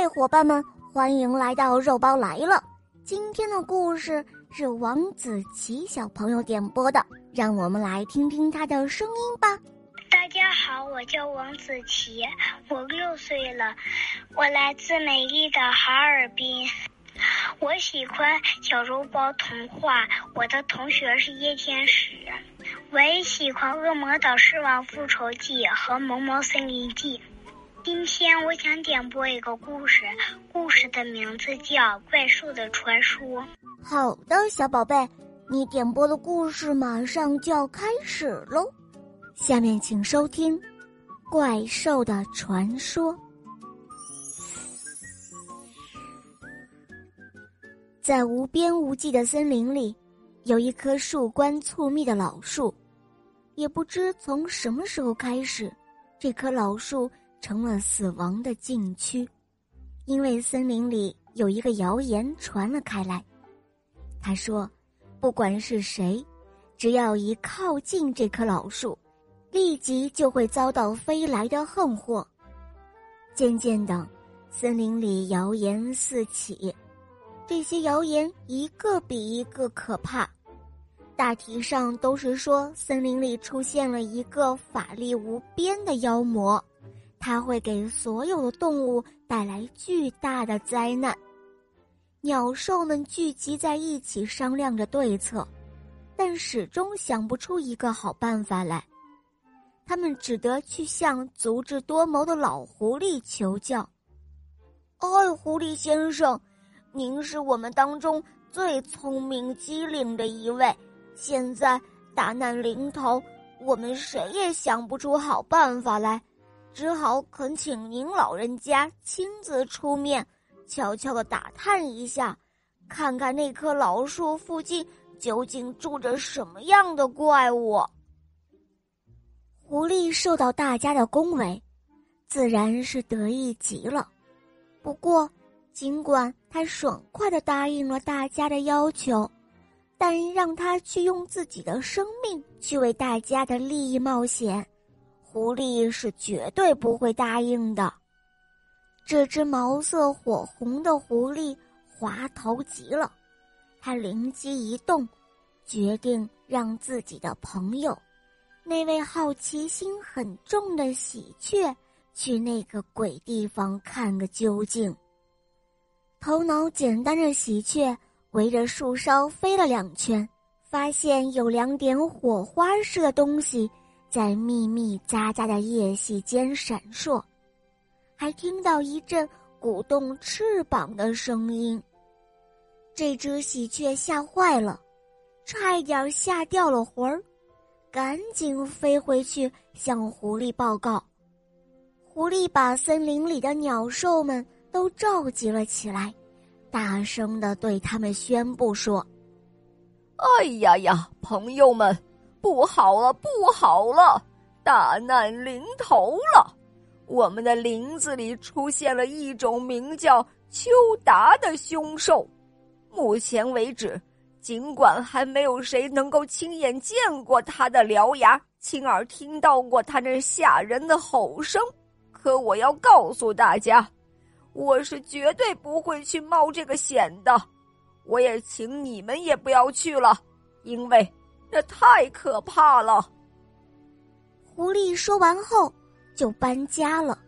嗨，伙伴们，欢迎来到肉包来了。今天的故事是王子琪小朋友点播的，让我们来听听他的声音吧。大家好，我叫王子琪，我六岁了，我来自美丽的哈尔滨。我喜欢小肉包童话，我的同学是叶天使。我也喜欢《恶魔岛狮王复仇记》和《萌萌森林记》。今天我想点播一个故事，故事的名字叫《怪兽的传说》。好的，小宝贝，你点播的故事马上就要开始喽。下面请收听《怪兽的传说》。在无边无际的森林里，有一棵树冠粗密的老树。也不知从什么时候开始，这棵老树。成了死亡的禁区，因为森林里有一个谣言传了开来。他说，不管是谁，只要一靠近这棵老树，立即就会遭到飞来的横祸。渐渐的，森林里谣言四起，这些谣言一个比一个可怕。大体上都是说，森林里出现了一个法力无边的妖魔。它会给所有的动物带来巨大的灾难。鸟兽们聚集在一起商量着对策，但始终想不出一个好办法来。他们只得去向足智多谋的老狐狸求教。“哎，狐狸先生，您是我们当中最聪明机灵的一位。现在大难临头，我们谁也想不出好办法来。”只好恳请您老人家亲自出面，悄悄的打探一下，看看那棵老树附近究竟住着什么样的怪物。狐狸受到大家的恭维，自然是得意极了。不过，尽管他爽快的答应了大家的要求，但让他去用自己的生命去为大家的利益冒险。狐狸是绝对不会答应的。这只毛色火红的狐狸滑头极了，他灵机一动，决定让自己的朋友，那位好奇心很重的喜鹊，去那个鬼地方看个究竟。头脑简单的喜鹊围着树梢飞了两圈，发现有两点火花似的东西。在密密匝匝的叶隙间闪烁，还听到一阵鼓动翅膀的声音。这只喜鹊吓坏了，差一点吓掉了魂儿，赶紧飞回去向狐狸报告。狐狸把森林里的鸟兽们都召集了起来，大声的对他们宣布说：“哎呀呀，朋友们！”不好了，不好了！大难临头了！我们的林子里出现了一种名叫秋达的凶兽。目前为止，尽管还没有谁能够亲眼见过它的獠牙，亲耳听到过它那吓人的吼声，可我要告诉大家，我是绝对不会去冒这个险的。我也请你们也不要去了，因为。那太可怕了！狐狸说完后就搬家了，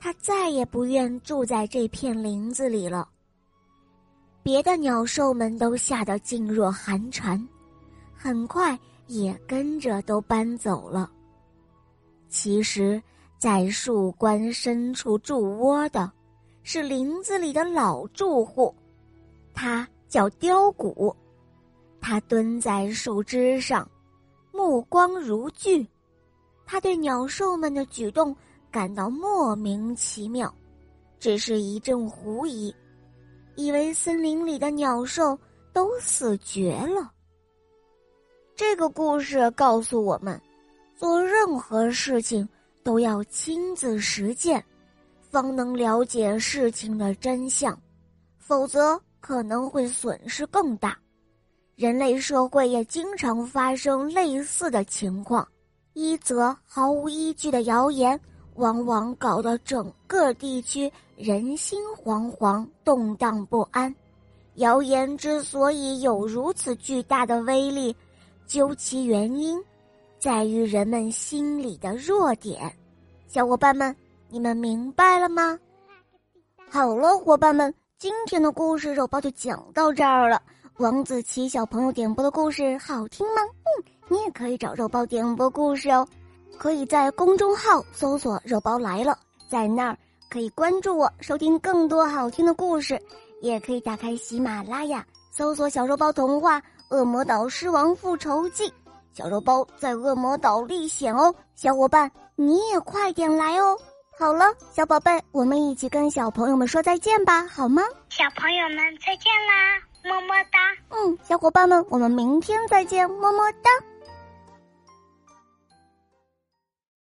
他再也不愿住在这片林子里了。别的鸟兽们都吓得噤若寒蝉，很快也跟着都搬走了。其实，在树冠深处筑窝的，是林子里的老住户，他叫雕骨。他蹲在树枝上，目光如炬。他对鸟兽们的举动感到莫名其妙，只是一阵狐疑，以为森林里的鸟兽都死绝了。这个故事告诉我们，做任何事情都要亲自实践，方能了解事情的真相，否则可能会损失更大。人类社会也经常发生类似的情况，一则毫无依据的谣言往往搞得整个地区人心惶惶、动荡不安。谣言之所以有如此巨大的威力，究其原因，在于人们心里的弱点。小伙伴们，你们明白了吗？好了，伙伴们，今天的故事肉包就讲到这儿了。王子奇小朋友点播的故事好听吗？嗯，你也可以找肉包点播故事哦，可以在公众号搜索“肉包来了”，在那儿可以关注我，收听更多好听的故事。也可以打开喜马拉雅，搜索“小肉包童话《恶魔岛狮王复仇记》”，小肉包在恶魔岛历险哦，小伙伴你也快点来哦！好了，小宝贝，我们一起跟小朋友们说再见吧，好吗？小朋友们再见啦，么么哒！嗯，小伙伴们，我们明天再见，么么哒。